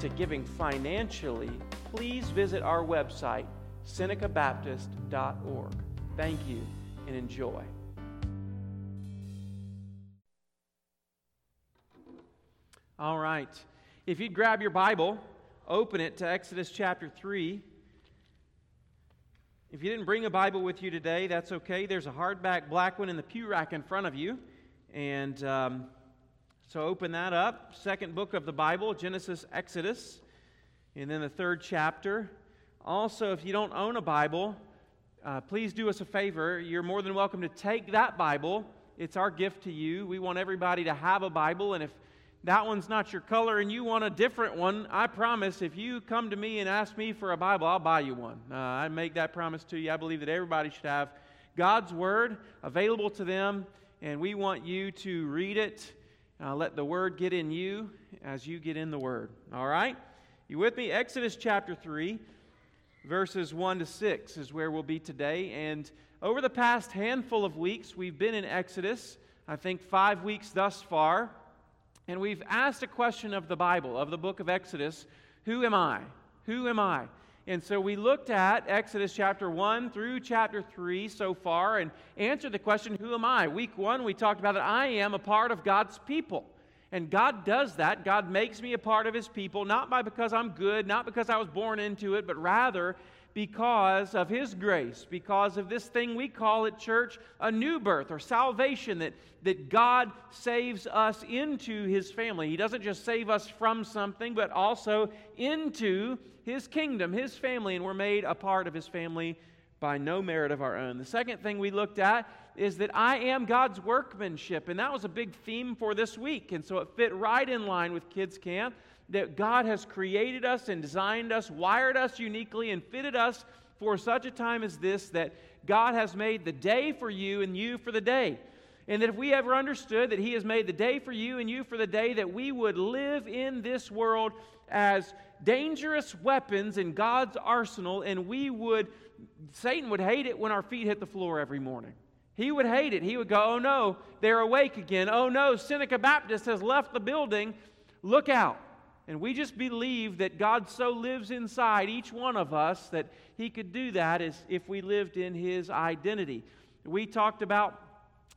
to giving financially, please visit our website, senecabaptist.org. Thank you and enjoy. All right. If you'd grab your Bible, open it to Exodus chapter 3. If you didn't bring a Bible with you today, that's okay. There's a hardback black one in the pew rack in front of you. And um, so open that up. Second book of the Bible, Genesis, Exodus. And then the third chapter. Also, if you don't own a Bible, uh, please do us a favor. You're more than welcome to take that Bible. It's our gift to you. We want everybody to have a Bible. And if that one's not your color and you want a different one, I promise if you come to me and ask me for a Bible, I'll buy you one. Uh, I make that promise to you. I believe that everybody should have God's Word available to them, and we want you to read it. Uh, let the Word get in you as you get in the Word. All right? You with me? Exodus chapter 3, verses 1 to 6 is where we'll be today. And over the past handful of weeks, we've been in Exodus, I think five weeks thus far. And we've asked a question of the Bible, of the book of Exodus Who am I? Who am I? And so we looked at Exodus chapter 1 through chapter 3 so far and answered the question, Who am I? Week 1, we talked about that I am a part of God's people. And God does that. God makes me a part of His people, not by because I'm good, not because I was born into it, but rather because of His grace, because of this thing we call at church a new birth or salvation, that, that God saves us into His family. He doesn't just save us from something, but also into His kingdom, His family, and we're made a part of His family by no merit of our own. The second thing we looked at is that I am God's workmanship, and that was a big theme for this week, and so it fit right in line with Kids Camp that God has created us and designed us, wired us uniquely, and fitted us for such a time as this that God has made the day for you and you for the day. And that if we ever understood that He has made the day for you and you for the day, that we would live in this world as dangerous weapons in God's arsenal, and we would, Satan would hate it when our feet hit the floor every morning. He would hate it. He would go, Oh no, they're awake again. Oh no, Seneca Baptist has left the building. Look out. And we just believe that God so lives inside each one of us that He could do that as if we lived in His identity. We talked about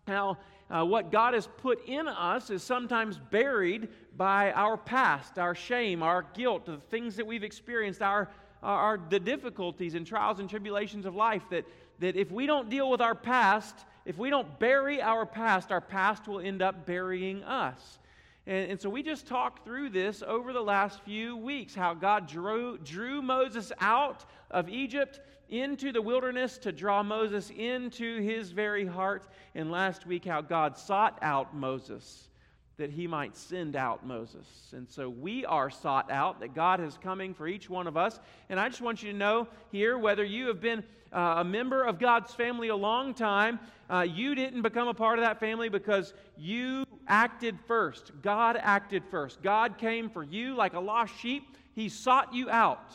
how uh, what God has put in us is sometimes buried by our past, our shame, our guilt, the things that we've experienced, our, our, the difficulties and trials and tribulations of life. That, that if we don't deal with our past, if we don't bury our past, our past will end up burying us. And, and, so we just talked through this over the last few weeks how God drew, drew Moses out of Egypt into the wilderness to draw Moses into his very heart. And last week, how God sought out Moses that he might send out Moses. And so we are sought out, that God is coming for each one of us. And I just want you to know here whether you have been uh, a member of God's family a long time, uh, you didn't become a part of that family because you acted first. God acted first. God came for you like a lost sheep. He sought you out.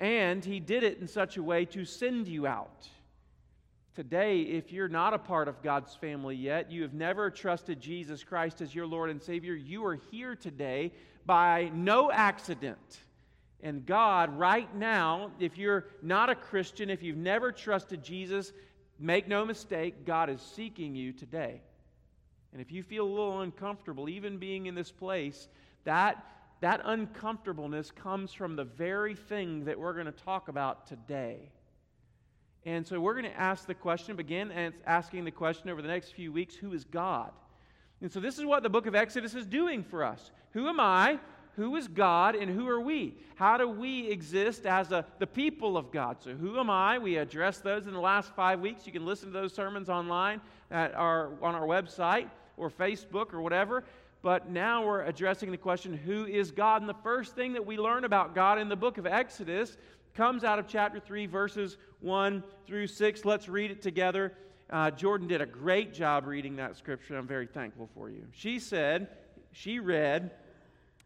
And He did it in such a way to send you out. Today, if you're not a part of God's family yet, you have never trusted Jesus Christ as your Lord and Savior, you are here today by no accident. And God, right now, if you're not a Christian, if you've never trusted Jesus, make no mistake, God is seeking you today. And if you feel a little uncomfortable, even being in this place, that, that uncomfortableness comes from the very thing that we're going to talk about today. And so we're going to ask the question, begin asking the question over the next few weeks who is God? And so this is what the book of Exodus is doing for us. Who am I? Who is God and who are we? How do we exist as a, the people of God? So, who am I? We addressed those in the last five weeks. You can listen to those sermons online at our, on our website or Facebook or whatever. But now we're addressing the question who is God? And the first thing that we learn about God in the book of Exodus comes out of chapter 3, verses 1 through 6. Let's read it together. Uh, Jordan did a great job reading that scripture. I'm very thankful for you. She said, she read,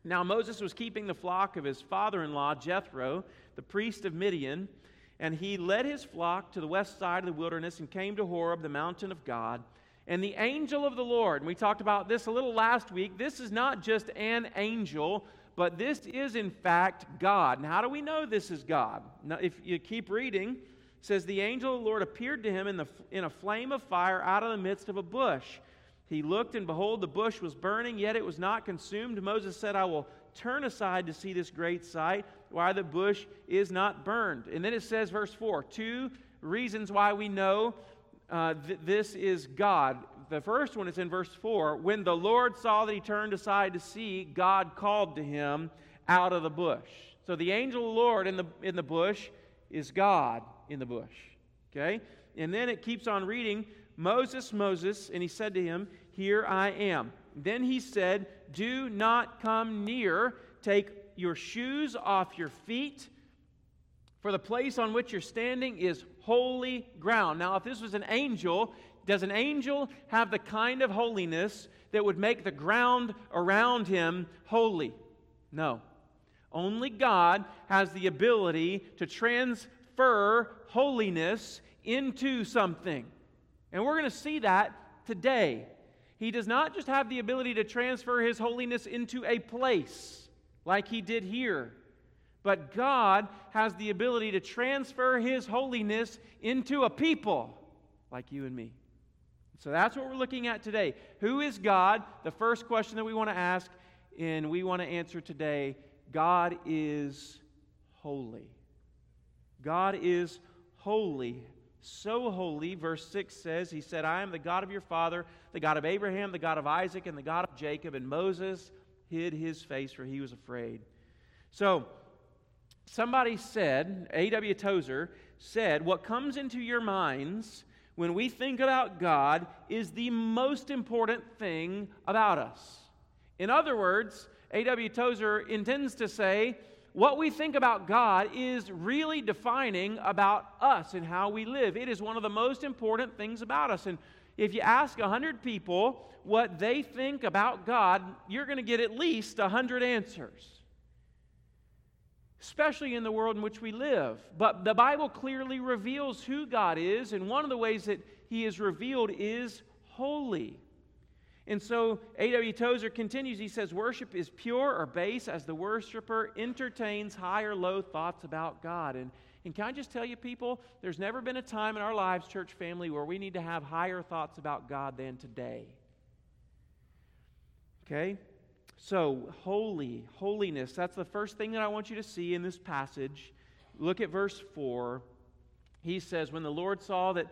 Now Moses was keeping the flock of his father in law, Jethro, the priest of Midian, and he led his flock to the west side of the wilderness and came to Horeb, the mountain of God. And the angel of the Lord, and we talked about this a little last week, this is not just an angel, but this is in fact God. And how do we know this is God? Now, if you keep reading, it says the angel of the Lord appeared to him in, the, in a flame of fire out of the midst of a bush. He looked, and behold, the bush was burning, yet it was not consumed. Moses said, I will turn aside to see this great sight, why the bush is not burned. And then it says, verse 4, two reasons why we know uh, th- this is God. The first one is in verse 4. When the Lord saw that he turned aside to see, God called to him out of the bush. So the angel of the Lord in the, in the bush is God in the bush. Okay? And then it keeps on reading Moses, Moses, and he said to him, Here I am. Then he said, Do not come near. Take your shoes off your feet, for the place on which you're standing is holy ground. Now, if this was an angel, does an angel have the kind of holiness that would make the ground around him holy? No. Only God has the ability to transfer holiness into something. And we're going to see that today. He does not just have the ability to transfer his holiness into a place like he did here. But God has the ability to transfer His holiness into a people like you and me. So that's what we're looking at today. Who is God? The first question that we want to ask and we want to answer today God is holy. God is holy. So holy, verse 6 says, He said, I am the God of your father, the God of Abraham, the God of Isaac, and the God of Jacob. And Moses hid his face, for he was afraid. So, Somebody said, A.W. Tozer said, what comes into your minds when we think about God is the most important thing about us. In other words, A.W. Tozer intends to say, what we think about God is really defining about us and how we live. It is one of the most important things about us. And if you ask 100 people what they think about God, you're going to get at least 100 answers especially in the world in which we live. But the Bible clearly reveals who God is, and one of the ways that He is revealed is holy. And so A.W. Tozer continues, he says, Worship is pure or base as the worshiper entertains high or low thoughts about God. And, and can I just tell you, people, there's never been a time in our lives, church family, where we need to have higher thoughts about God than today. Okay? So, holy, holiness, that's the first thing that I want you to see in this passage. Look at verse 4. He says, When the Lord saw that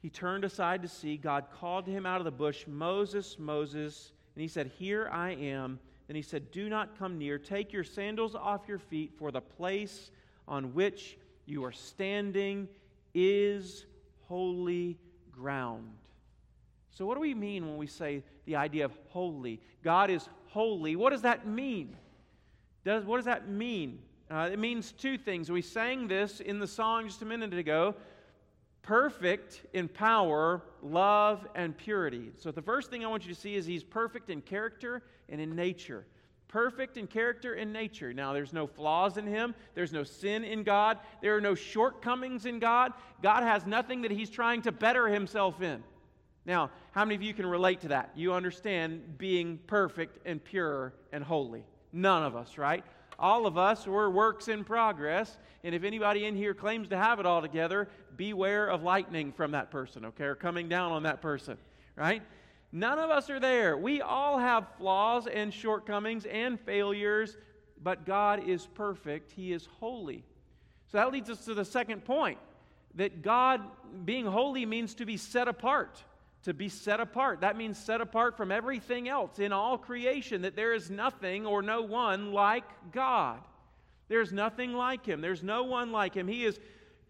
he turned aside to see, God called him out of the bush, Moses, Moses. And he said, Here I am. Then he said, Do not come near. Take your sandals off your feet, for the place on which you are standing is holy ground. So, what do we mean when we say the idea of holy? God is holy. What does that mean? Does, what does that mean? Uh, it means two things. We sang this in the song just a minute ago perfect in power, love, and purity. So, the first thing I want you to see is he's perfect in character and in nature. Perfect in character and nature. Now, there's no flaws in him. There's no sin in God. There are no shortcomings in God. God has nothing that he's trying to better himself in. Now, how many of you can relate to that? You understand being perfect and pure and holy. None of us, right? All of us, we're works in progress. And if anybody in here claims to have it all together, beware of lightning from that person, okay, or coming down on that person, right? None of us are there. We all have flaws and shortcomings and failures, but God is perfect. He is holy. So that leads us to the second point that God being holy means to be set apart to be set apart. That means set apart from everything else in all creation, that there is nothing or no one like God. There's nothing like Him. There's no one like Him. He is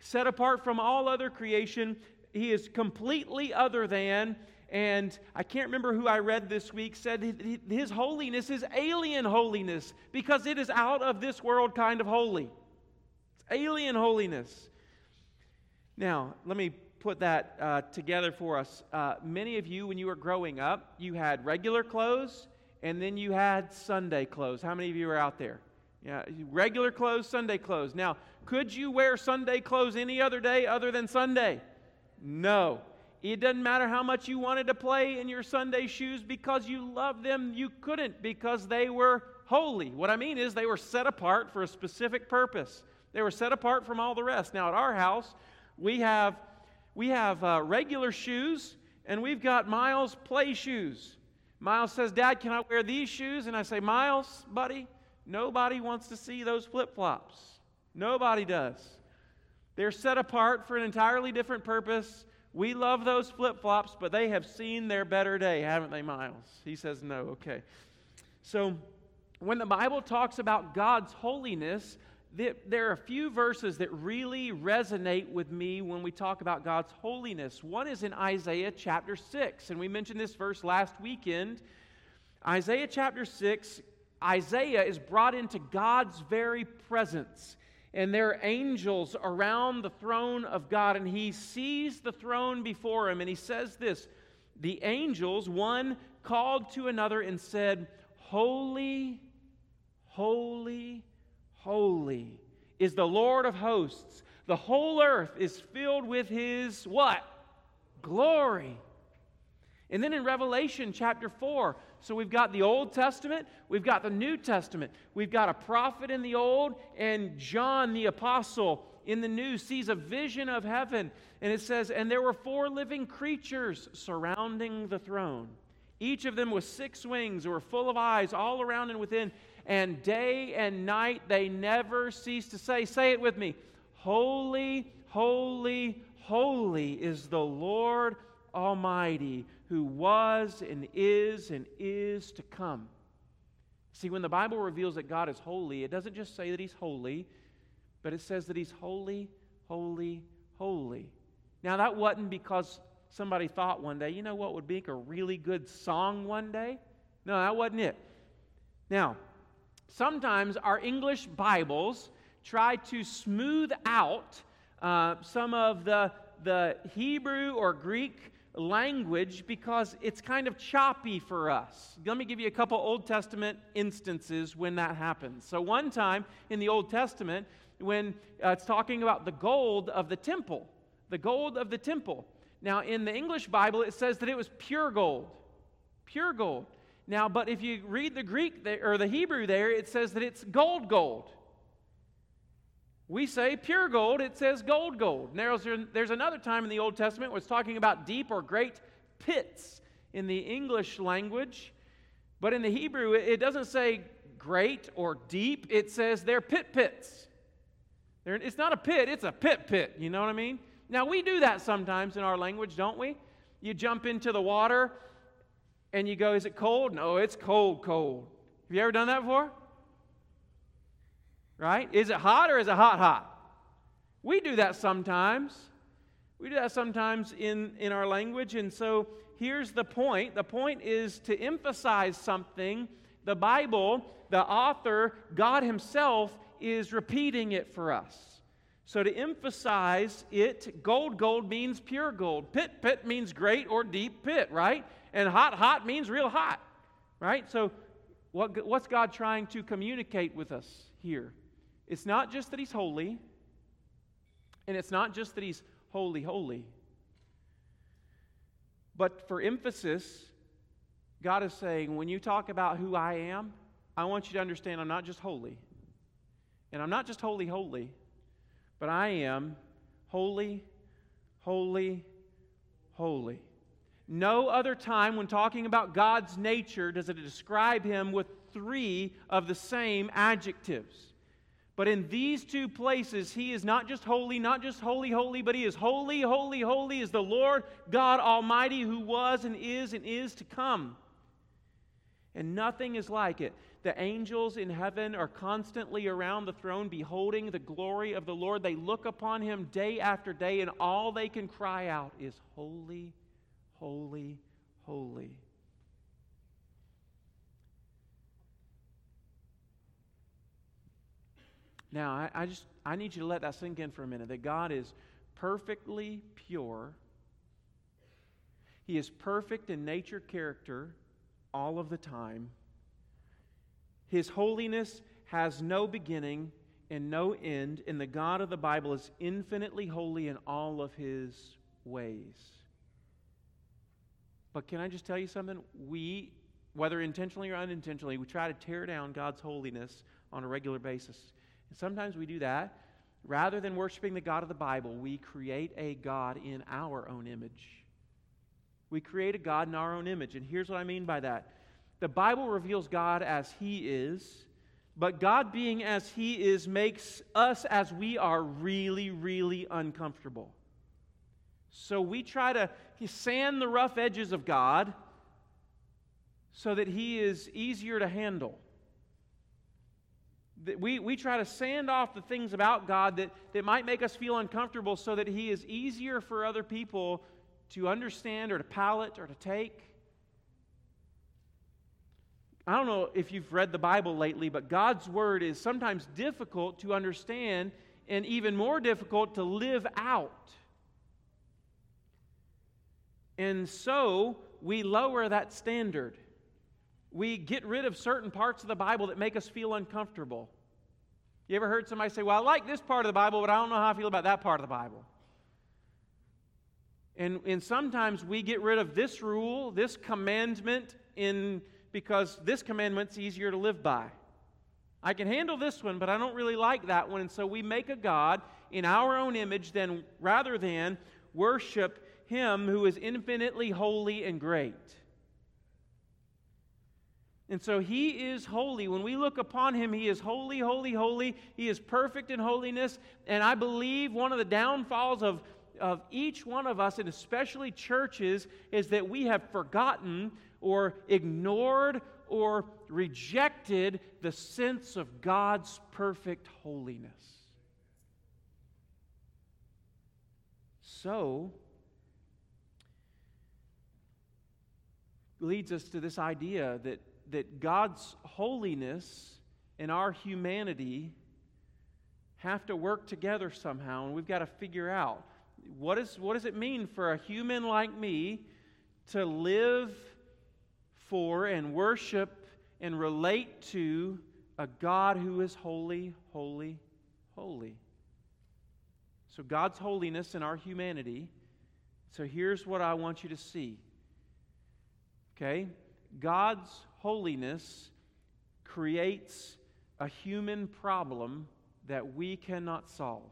set apart from all other creation. He is completely other than, And I can't remember who I read this week said his holiness is alien holiness because it is out of this world kind of holy. It's alien holiness. Now, let me put that uh, together for us. Uh, many of you, when you were growing up, you had regular clothes and then you had Sunday clothes. How many of you are out there? Yeah, regular clothes, Sunday clothes. Now, could you wear Sunday clothes any other day other than Sunday? No. It doesn't matter how much you wanted to play in your Sunday shoes because you loved them, you couldn't because they were holy. What I mean is they were set apart for a specific purpose. They were set apart from all the rest. Now, at our house, we have, we have uh, regular shoes and we've got Miles play shoes. Miles says, Dad, can I wear these shoes? And I say, Miles, buddy, nobody wants to see those flip flops. Nobody does. They're set apart for an entirely different purpose. We love those flip flops, but they have seen their better day, haven't they, Miles? He says, No. Okay. So, when the Bible talks about God's holiness, there are a few verses that really resonate with me when we talk about God's holiness. One is in Isaiah chapter 6, and we mentioned this verse last weekend. Isaiah chapter 6, Isaiah is brought into God's very presence and there are angels around the throne of God, and he sees the throne before him, and he says this The angels, one called to another and said, Holy, holy, holy is the Lord of hosts. The whole earth is filled with his what? Glory. And then in Revelation chapter 4, so we've got the Old Testament, we've got the New Testament. We've got a prophet in the Old, and John the Apostle in the New sees a vision of heaven. And it says, And there were four living creatures surrounding the throne. Each of them with six wings, or full of eyes all around and within. And day and night they never cease to say, Say it with me Holy, holy, holy is the Lord Almighty who was and is and is to come. See, when the Bible reveals that God is holy, it doesn't just say that He's holy, but it says that He's holy, holy, holy. Now, that wasn't because somebody thought one day, you know what would make a really good song one day? No, that wasn't it. Now, sometimes our English Bibles try to smooth out uh, some of the, the Hebrew or Greek language because it's kind of choppy for us. Let me give you a couple Old Testament instances when that happens. So, one time in the Old Testament, when uh, it's talking about the gold of the temple, the gold of the temple. Now, in the English Bible, it says that it was pure gold. Pure gold. Now, but if you read the Greek there, or the Hebrew there, it says that it's gold, gold. We say pure gold, it says gold, gold. There's, there's another time in the Old Testament where it's talking about deep or great pits in the English language. But in the Hebrew, it doesn't say great or deep, it says they're pit pits. They're, it's not a pit, it's a pit pit. You know what I mean? Now, we do that sometimes in our language, don't we? You jump into the water and you go, Is it cold? No, it's cold, cold. Have you ever done that before? right? Is it hot or is it hot, hot? We do that sometimes. We do that sometimes in, in our language. And so here's the point the point is to emphasize something. The Bible, the author, God Himself, is repeating it for us. So to emphasize it, gold, gold means pure gold. Pit, pit means great or deep pit, right? And hot, hot means real hot, right? So what, what's God trying to communicate with us here? It's not just that he's holy, and it's not just that he's holy, holy. But for emphasis, God is saying, when you talk about who I am, I want you to understand I'm not just holy. And I'm not just holy, holy, but I am holy, holy, holy. No other time when talking about God's nature does it describe him with three of the same adjectives. But in these two places, he is not just holy, not just holy, holy, but he is holy, holy, holy is the Lord God Almighty who was and is and is to come. And nothing is like it. The angels in heaven are constantly around the throne, beholding the glory of the Lord. They look upon him day after day, and all they can cry out is, Holy, holy, holy. Now, I, I, just I need you to let that sink in for a minute that God is perfectly pure. He is perfect in nature, character, all of the time. His holiness has no beginning and no end, and the God of the Bible is infinitely holy in all of his ways. But can I just tell you something? We, whether intentionally or unintentionally, we try to tear down God's holiness on a regular basis. And sometimes we do that. Rather than worshiping the God of the Bible, we create a God in our own image. We create a God in our own image. And here's what I mean by that the Bible reveals God as He is, but God being as He is makes us as we are really, really uncomfortable. So we try to sand the rough edges of God so that He is easier to handle we, we try to sand off the things about God that, that might make us feel uncomfortable so that He is easier for other people to understand or to palate or to take. I don't know if you've read the Bible lately, but God's Word is sometimes difficult to understand and even more difficult to live out. And so we lower that standard we get rid of certain parts of the Bible that make us feel uncomfortable. You ever heard somebody say, Well, I like this part of the Bible, but I don't know how I feel about that part of the Bible? And, and sometimes we get rid of this rule, this commandment, in, because this commandment's easier to live by. I can handle this one, but I don't really like that one. And so we make a God in our own image then, rather than worship Him who is infinitely holy and great. And so he is holy. When we look upon him, he is holy, holy, holy. He is perfect in holiness. And I believe one of the downfalls of, of each one of us, and especially churches, is that we have forgotten or ignored or rejected the sense of God's perfect holiness. So, leads us to this idea that that God's holiness and our humanity have to work together somehow, and we've got to figure out what, is, what does it mean for a human like me to live for and worship and relate to a God who is holy, holy, holy. So, God's holiness and our humanity. So, here's what I want you to see. Okay? God's holiness creates a human problem that we cannot solve.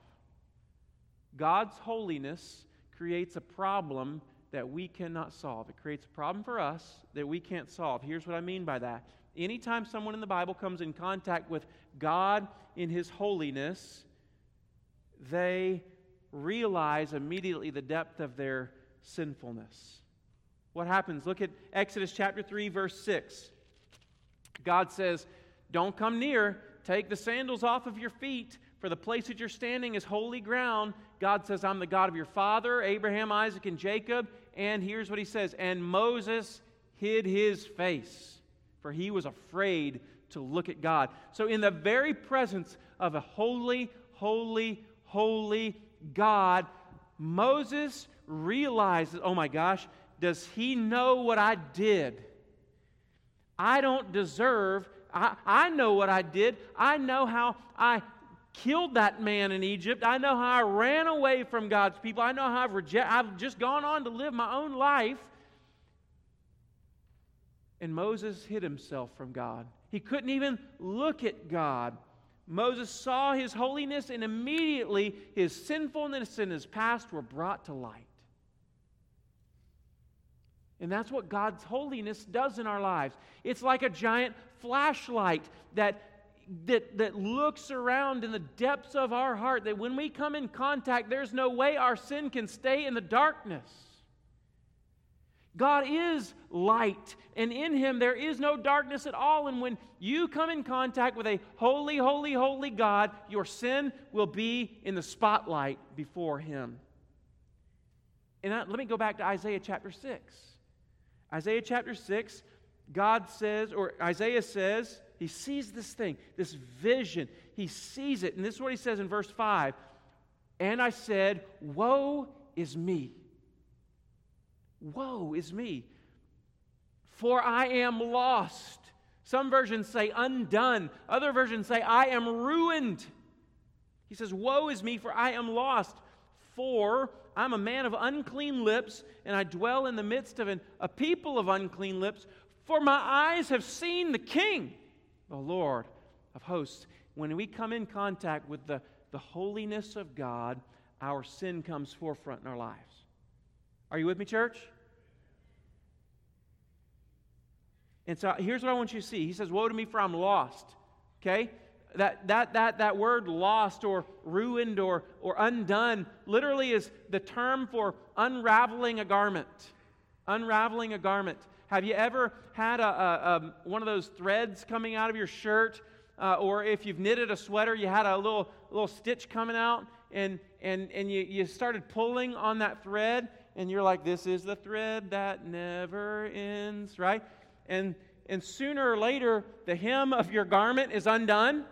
God's holiness creates a problem that we cannot solve. It creates a problem for us that we can't solve. Here's what I mean by that. Anytime someone in the Bible comes in contact with God in His holiness, they realize immediately the depth of their sinfulness. What happens? Look at Exodus chapter 3, verse 6. God says, Don't come near. Take the sandals off of your feet, for the place that you're standing is holy ground. God says, I'm the God of your father, Abraham, Isaac, and Jacob. And here's what he says And Moses hid his face, for he was afraid to look at God. So, in the very presence of a holy, holy, holy God, Moses realizes, oh my gosh, does he know what I did? I don't deserve, I, I know what I did. I know how I killed that man in Egypt. I know how I ran away from God's people. I know how I've rejected, I've just gone on to live my own life. And Moses hid himself from God. He couldn't even look at God. Moses saw his holiness, and immediately his sinfulness and his past were brought to light. And that's what God's holiness does in our lives. It's like a giant flashlight that, that, that looks around in the depths of our heart, that when we come in contact, there's no way our sin can stay in the darkness. God is light, and in Him there is no darkness at all. And when you come in contact with a holy, holy, holy God, your sin will be in the spotlight before Him. And let me go back to Isaiah chapter 6. Isaiah chapter 6, God says, or Isaiah says, he sees this thing, this vision. He sees it. And this is what he says in verse 5 And I said, Woe is me. Woe is me. For I am lost. Some versions say undone. Other versions say, I am ruined. He says, Woe is me, for I am lost. For I'm a man of unclean lips, and I dwell in the midst of an, a people of unclean lips. For my eyes have seen the King, the Lord of hosts. When we come in contact with the, the holiness of God, our sin comes forefront in our lives. Are you with me, church? And so here's what I want you to see. He says, Woe to me, for I'm lost. Okay? That, that, that, that word lost or ruined or, or undone literally is the term for unraveling a garment. Unraveling a garment. Have you ever had a, a, a one of those threads coming out of your shirt? Uh, or if you've knitted a sweater, you had a little, little stitch coming out and, and, and you, you started pulling on that thread and you're like, this is the thread that never ends, right? And, and sooner or later, the hem of your garment is undone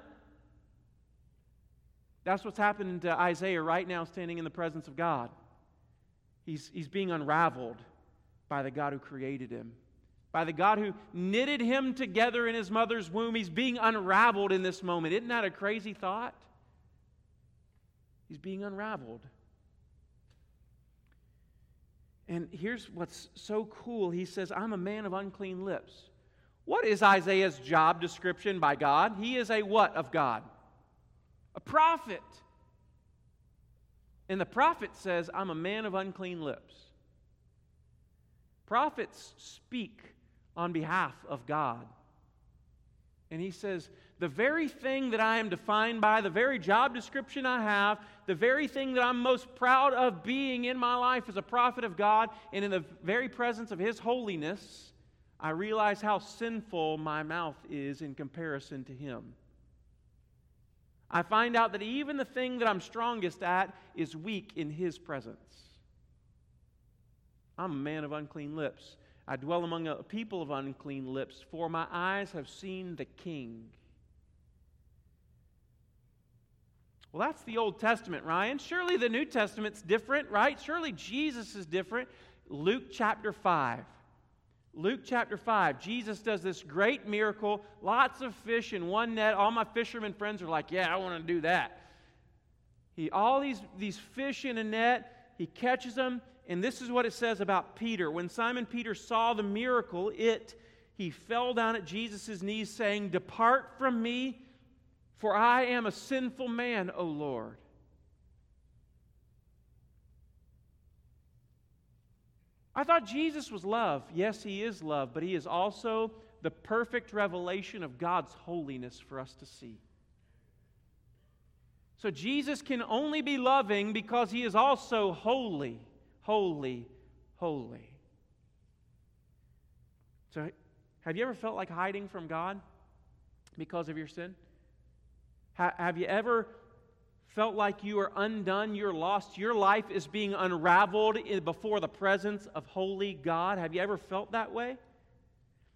that's what's happening to Isaiah right now, standing in the presence of God. He's, he's being unraveled by the God who created him, by the God who knitted him together in his mother's womb. He's being unraveled in this moment. Isn't that a crazy thought? He's being unraveled. And here's what's so cool. He says, I'm a man of unclean lips. What is Isaiah's job description by God? He is a what of God? A prophet. And the prophet says, I'm a man of unclean lips. Prophets speak on behalf of God. And he says, The very thing that I am defined by, the very job description I have, the very thing that I'm most proud of being in my life as a prophet of God, and in the very presence of his holiness, I realize how sinful my mouth is in comparison to him. I find out that even the thing that I'm strongest at is weak in His presence. I'm a man of unclean lips. I dwell among a people of unclean lips, for my eyes have seen the King. Well, that's the Old Testament, Ryan. Surely the New Testament's different, right? Surely Jesus is different. Luke chapter 5. Luke chapter 5, Jesus does this great miracle, lots of fish in one net. All my fishermen friends are like, Yeah, I want to do that. He, all these, these fish in a net, he catches them, and this is what it says about Peter. When Simon Peter saw the miracle, it he fell down at Jesus' knees, saying, Depart from me, for I am a sinful man, O Lord. I thought Jesus was love. Yes, he is love, but he is also the perfect revelation of God's holiness for us to see. So Jesus can only be loving because he is also holy, holy, holy. So, have you ever felt like hiding from God because of your sin? have you ever felt like you are undone, you're lost, your life is being unraveled before the presence of holy God? Have you ever felt that way?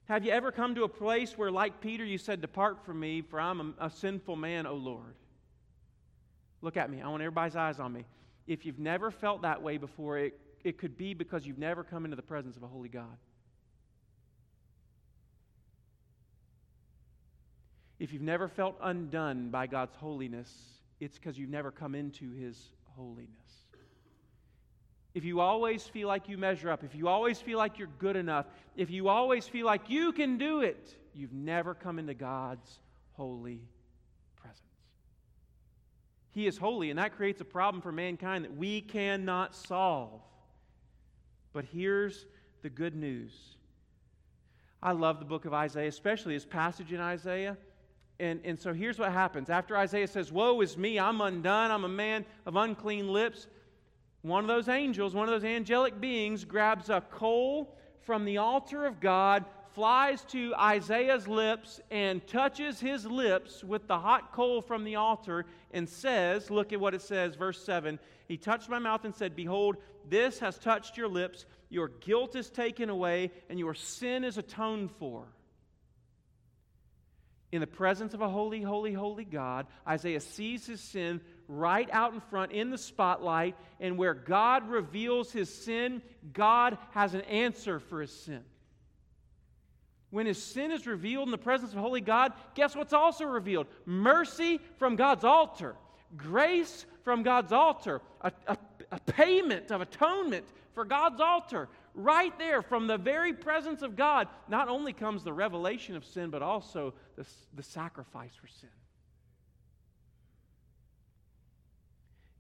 Have you ever come to a place where, like Peter, you said, Depart from me, for I'm a, a sinful man, O Lord? Look at me. I want everybody's eyes on me. If you've never felt that way before, it, it could be because you've never come into the presence of a holy God. If you've never felt undone by God's holiness, it's because you've never come into His holiness. If you always feel like you measure up, if you always feel like you're good enough, if you always feel like you can do it, you've never come into God's holy presence. He is holy, and that creates a problem for mankind that we cannot solve. But here's the good news. I love the book of Isaiah, especially this passage in Isaiah and, and so here's what happens. After Isaiah says, Woe is me, I'm undone, I'm a man of unclean lips, one of those angels, one of those angelic beings, grabs a coal from the altar of God, flies to Isaiah's lips, and touches his lips with the hot coal from the altar, and says, Look at what it says, verse 7 He touched my mouth and said, Behold, this has touched your lips. your guilt is taken away, and your sin is atoned for. In the presence of a holy, holy, holy God, Isaiah sees his sin right out in front in the spotlight, and where God reveals his sin, God has an answer for his sin. When his sin is revealed in the presence of holy God, guess what's also revealed? Mercy from God's altar, grace from God's altar, a, a, a payment of atonement for God's altar. Right there, from the very presence of God, not only comes the revelation of sin, but also the, the sacrifice for sin.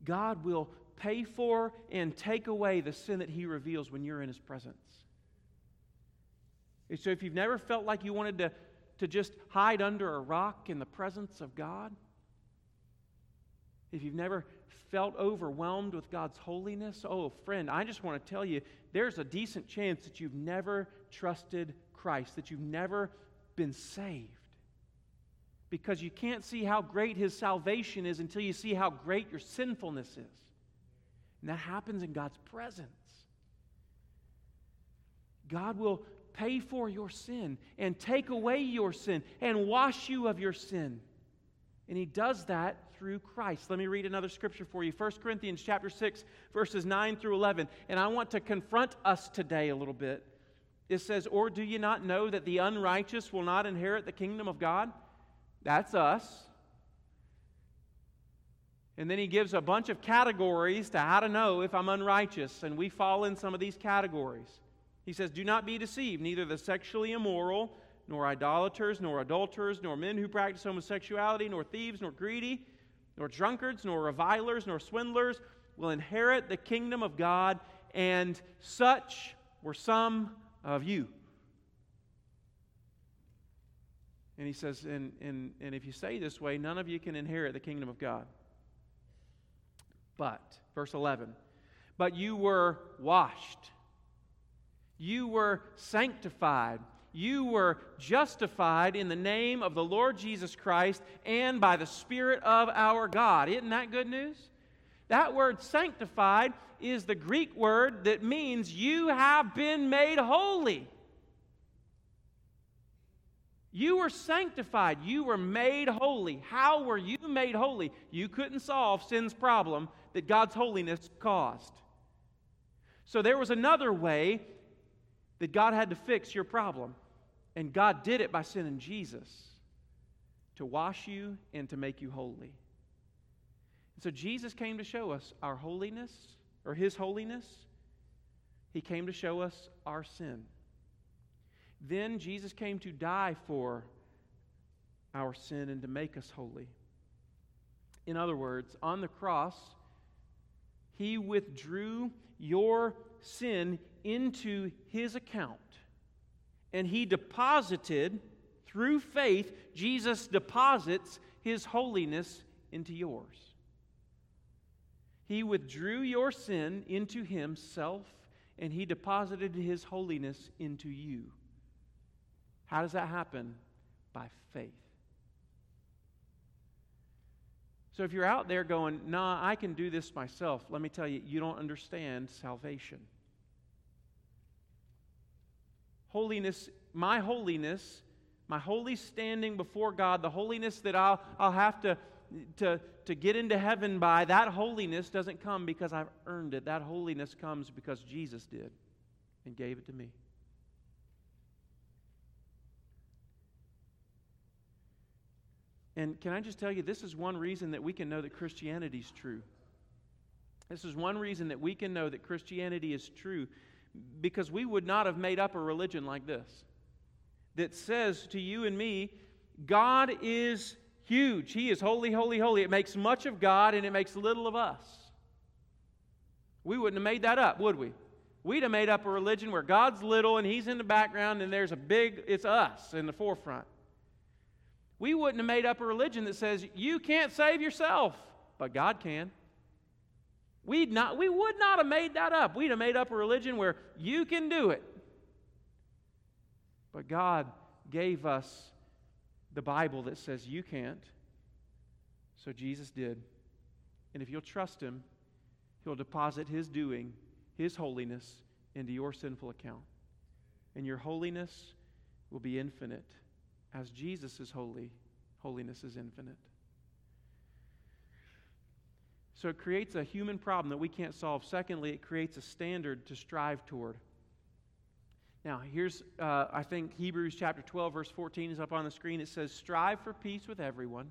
God will pay for and take away the sin that He reveals when you're in His presence. And so, if you've never felt like you wanted to, to just hide under a rock in the presence of God, if you've never felt overwhelmed with God's holiness, oh, friend, I just want to tell you there's a decent chance that you've never trusted Christ, that you've never been saved. Because you can't see how great his salvation is until you see how great your sinfulness is. And that happens in God's presence. God will pay for your sin and take away your sin and wash you of your sin. And he does that through Christ. Let me read another scripture for you. 1 Corinthians chapter 6 verses 9 through 11. And I want to confront us today a little bit. It says, "Or do you not know that the unrighteous will not inherit the kingdom of God?" That's us. And then he gives a bunch of categories to how to know if I'm unrighteous, and we fall in some of these categories. He says, Do not be deceived, neither the sexually immoral, nor idolaters, nor adulterers, nor men who practice homosexuality, nor thieves, nor greedy, nor drunkards, nor revilers, nor swindlers will inherit the kingdom of God, and such were some of you. And he says, and, and, and if you say this way, none of you can inherit the kingdom of God. But, verse 11, but you were washed, you were sanctified you were justified in the name of the Lord Jesus Christ and by the Spirit of our God. Isn't that good news? That word sanctified is the Greek word that means you have been made holy. You were sanctified. You were made holy. How were you made holy? You couldn't solve sin's problem that God's holiness caused. So there was another way that God had to fix your problem. And God did it by sending Jesus to wash you and to make you holy. And so Jesus came to show us our holiness, or his holiness. He came to show us our sin. Then Jesus came to die for our sin and to make us holy. In other words, on the cross, he withdrew your sin into his account and he deposited, through faith, Jesus deposits his holiness into yours. He withdrew your sin into himself, and he deposited his holiness into you. How does that happen? By faith. So if you're out there going, nah, I can do this myself, let me tell you, you don't understand salvation. Holiness, my holiness, my holy standing before God, the holiness that I'll, I'll have to, to, to get into heaven by, that holiness doesn't come because I've earned it. That holiness comes because Jesus did and gave it to me. And can I just tell you, this is one reason that we can know that Christianity is true. This is one reason that we can know that Christianity is true because we would not have made up a religion like this that says to you and me, God is huge. He is holy, holy, holy. It makes much of God and it makes little of us. We wouldn't have made that up, would we? We'd have made up a religion where God's little and He's in the background and there's a big, it's us in the forefront. We wouldn't have made up a religion that says you can't save yourself, but God can. We'd not, we would not have made that up. We'd have made up a religion where you can do it. But God gave us the Bible that says you can't. So Jesus did. And if you'll trust Him, He'll deposit His doing, His holiness into your sinful account. And your holiness will be infinite as Jesus holy, holiness is infinite. So it creates a human problem that we can't solve. Secondly, it creates a standard to strive toward. Now, here's, uh, I think, Hebrews chapter 12, verse 14 is up on the screen. It says, Strive for peace with everyone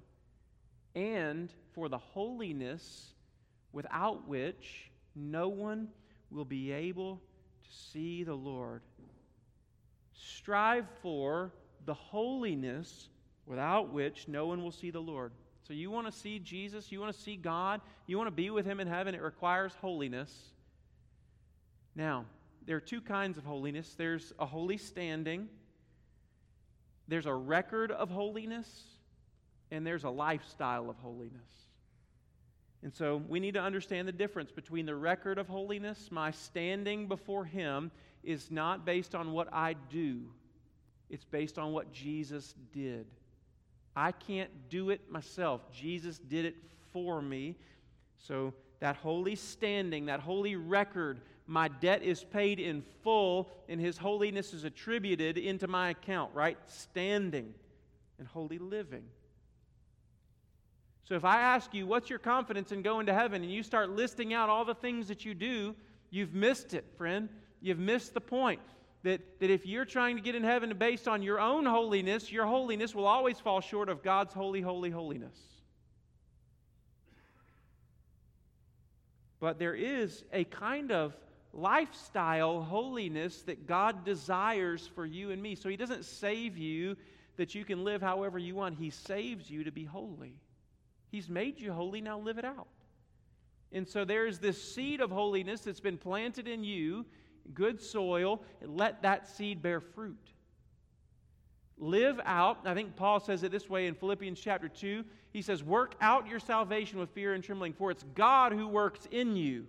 and for the holiness without which no one will be able to see the Lord. Strive for the holiness without which no one will see the Lord. So, you want to see Jesus, you want to see God, you want to be with Him in heaven, it requires holiness. Now, there are two kinds of holiness there's a holy standing, there's a record of holiness, and there's a lifestyle of holiness. And so we need to understand the difference between the record of holiness, my standing before Him, is not based on what I do, it's based on what Jesus did. I can't do it myself. Jesus did it for me. So that holy standing, that holy record, my debt is paid in full, and His holiness is attributed into my account, right? Standing and holy living. So if I ask you, what's your confidence in going to heaven, and you start listing out all the things that you do, you've missed it, friend. You've missed the point. That, that if you're trying to get in heaven based on your own holiness, your holiness will always fall short of God's holy, holy, holiness. But there is a kind of lifestyle holiness that God desires for you and me. So He doesn't save you that you can live however you want, He saves you to be holy. He's made you holy, now live it out. And so there's this seed of holiness that's been planted in you, good soil, and let that seed bear fruit. Live out, I think Paul says it this way in Philippians chapter 2. He says, Work out your salvation with fear and trembling, for it's God who works in you,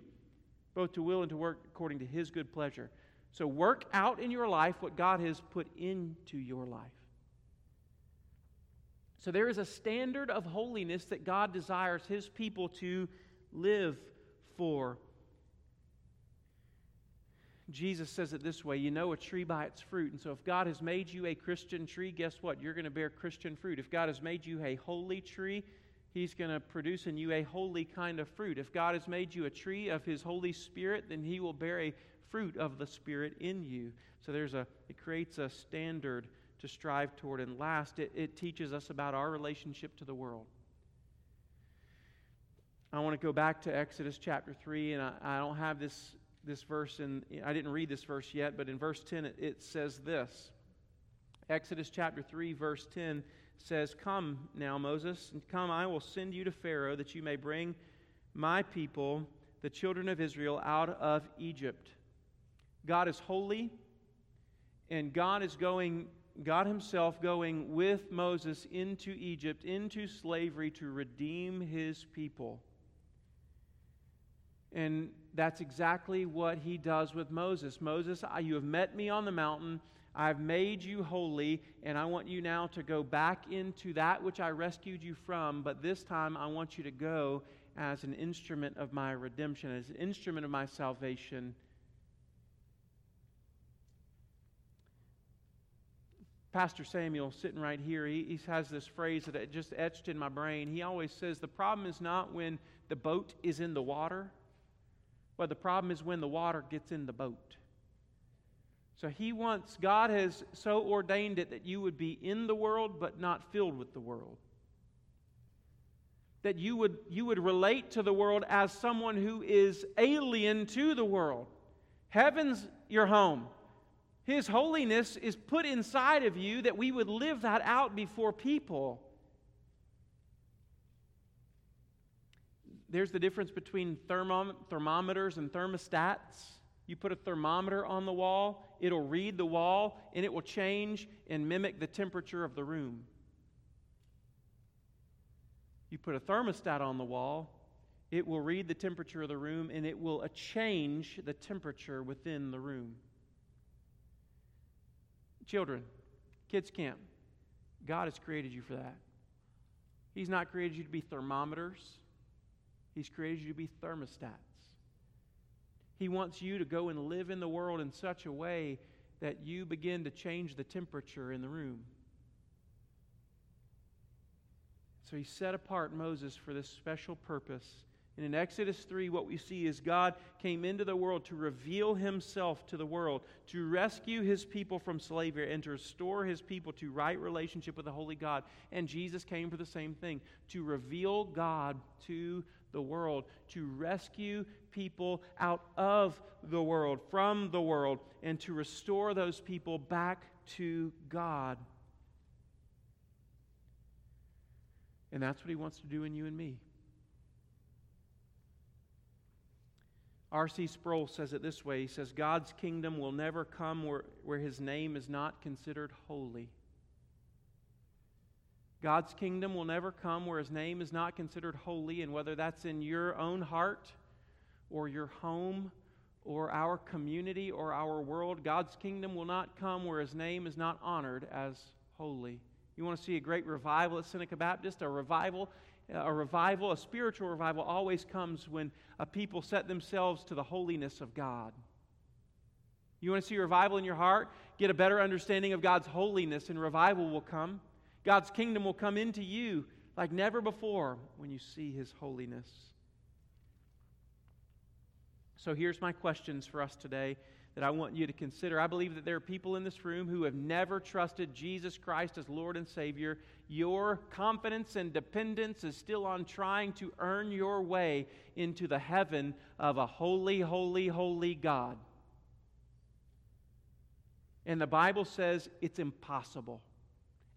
both to will and to work according to his good pleasure. So work out in your life what God has put into your life. So there is a standard of holiness that God desires his people to live for. Jesus says it this way you know a tree by its fruit. And so, if God has made you a Christian tree, guess what? You're going to bear Christian fruit. If God has made you a holy tree, He's going to produce in you a holy kind of fruit. If God has made you a tree of His Holy Spirit, then He will bear a fruit of the Spirit in you. So, there's a, it creates a standard to strive toward. And last, it, it teaches us about our relationship to the world. I want to go back to Exodus chapter 3, and I, I don't have this, this verse, and I didn't read this verse yet, but in verse 10 it, it says this. Exodus chapter 3, verse 10 says, Come now, Moses, come, I will send you to Pharaoh that you may bring my people, the children of Israel, out of Egypt. God is holy, and God is going God Himself going with Moses into Egypt, into slavery to redeem His people. And that's exactly what He does with Moses. Moses, you have met me on the mountain. I've made you holy, and I want you now to go back into that which I rescued you from, but this time I want you to go as an instrument of my redemption, as an instrument of my salvation Pastor Samuel, sitting right here, he, he has this phrase that just etched in my brain. He always says, The problem is not when the boat is in the water, but the problem is when the water gets in the boat. So he wants, God has so ordained it that you would be in the world, but not filled with the world. That you would, you would relate to the world as someone who is alien to the world. Heaven's your home. His holiness is put inside of you that we would live that out before people. There's the difference between thermom- thermometers and thermostats. You put a thermometer on the wall, it'll read the wall, and it will change and mimic the temperature of the room. You put a thermostat on the wall, it will read the temperature of the room, and it will change the temperature within the room. Children, kids camp. God has created you for that. He's not created you to be thermometers, He's created you to be thermostats. He wants you to go and live in the world in such a way that you begin to change the temperature in the room. So he set apart Moses for this special purpose. And in Exodus 3, what we see is God came into the world to reveal himself to the world, to rescue his people from slavery, and to restore his people to right relationship with the Holy God. And Jesus came for the same thing to reveal God to the world, to rescue people out of the world, from the world, and to restore those people back to God. And that's what he wants to do in you and me. R.C. Sproul says it this way He says, God's kingdom will never come where, where his name is not considered holy. God's kingdom will never come where his name is not considered holy, and whether that's in your own heart or your home or our community or our world, God's kingdom will not come where his name is not honored as holy. You want to see a great revival at Seneca Baptist? A revival a revival, a spiritual revival, always comes when a people set themselves to the holiness of God. You want to see revival in your heart? Get a better understanding of God's holiness, and revival will come. God's kingdom will come into you like never before when you see His holiness. So here's my questions for us today that I want you to consider. I believe that there are people in this room who have never trusted Jesus Christ as Lord and Savior. Your confidence and dependence is still on trying to earn your way into the heaven of a holy, holy, holy God. And the Bible says it's impossible.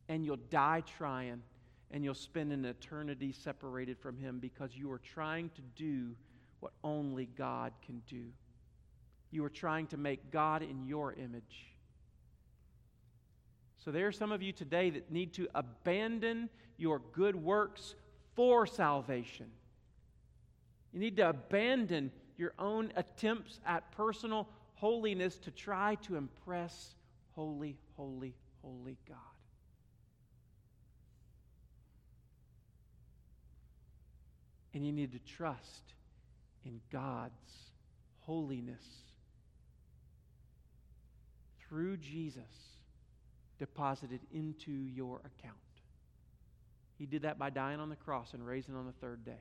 And you'll die trying, and you'll spend an eternity separated from Him because you are trying to do what only God can do. You are trying to make God in your image. So there are some of you today that need to abandon your good works for salvation. You need to abandon your own attempts at personal holiness to try to impress holy, holy, holy God. And you need to trust in God's holiness through Jesus deposited into your account. He did that by dying on the cross and raising on the third day.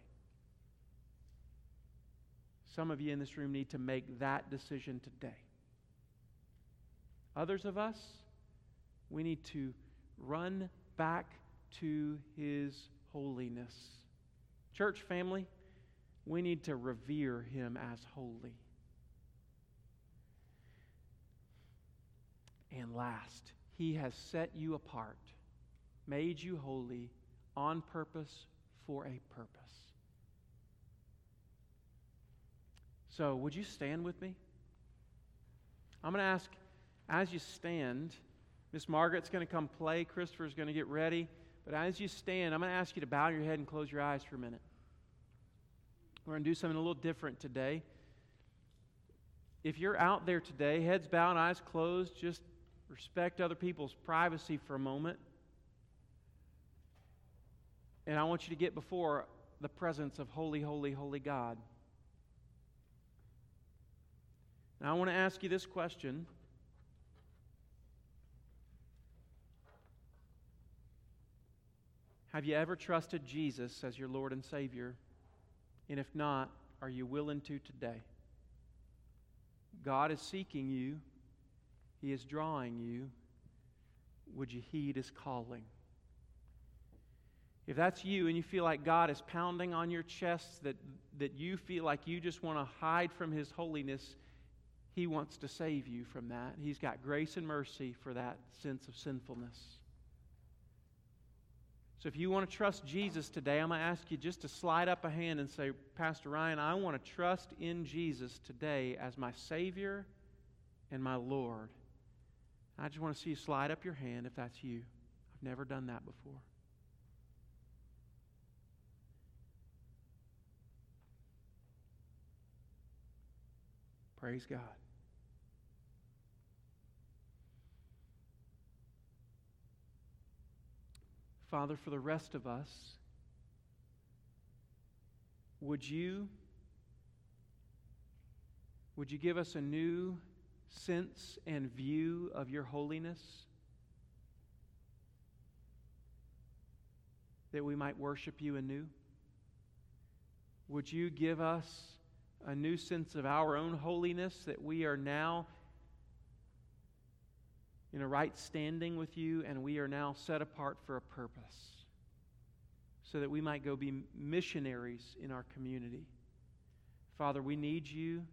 Some of you in this room need to make that decision today. Others of us, we need to run back to His holiness. Church family, we need to revere Him as holy. And last, He has set you apart, made you holy on purpose for a purpose. So, would you stand with me? I'm going to ask, as you stand, Miss Margaret's going to come play, Christopher's going to get ready. But as you stand, I'm going to ask you to bow your head and close your eyes for a minute. We're going to do something a little different today. If you're out there today, heads bowed, eyes closed, just respect other people's privacy for a moment. And I want you to get before the presence of holy, holy, holy God. Now, I want to ask you this question. Have you ever trusted Jesus as your Lord and Savior? And if not, are you willing to today? God is seeking you. He is drawing you. Would you heed His calling? If that's you and you feel like God is pounding on your chest, that, that you feel like you just want to hide from His holiness, He wants to save you from that. He's got grace and mercy for that sense of sinfulness. So if you want to trust Jesus today, I'm going to ask you just to slide up a hand and say, Pastor Ryan, I want to trust in Jesus today as my Savior and my Lord. I just want to see you slide up your hand if that's you. I've never done that before. Praise God. Father, for the rest of us, would you Would you give us a new sense and view of your holiness? That we might worship you anew? Would you give us a new sense of our own holiness that we are now in a right standing with you and we are now set apart for a purpose so that we might go be missionaries in our community? Father, we need you.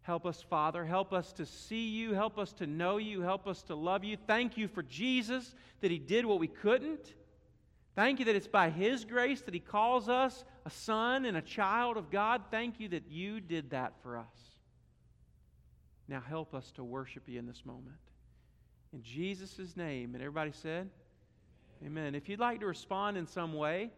Help us, Father. Help us to see you. Help us to know you. Help us to love you. Thank you for Jesus, that He did what we couldn't. Thank you that it's by His grace that He calls us a son and a child of God. Thank you that you did that for us. Now help us to worship you in this moment. In Jesus' name. And everybody said, Amen. If you'd like to respond in some way,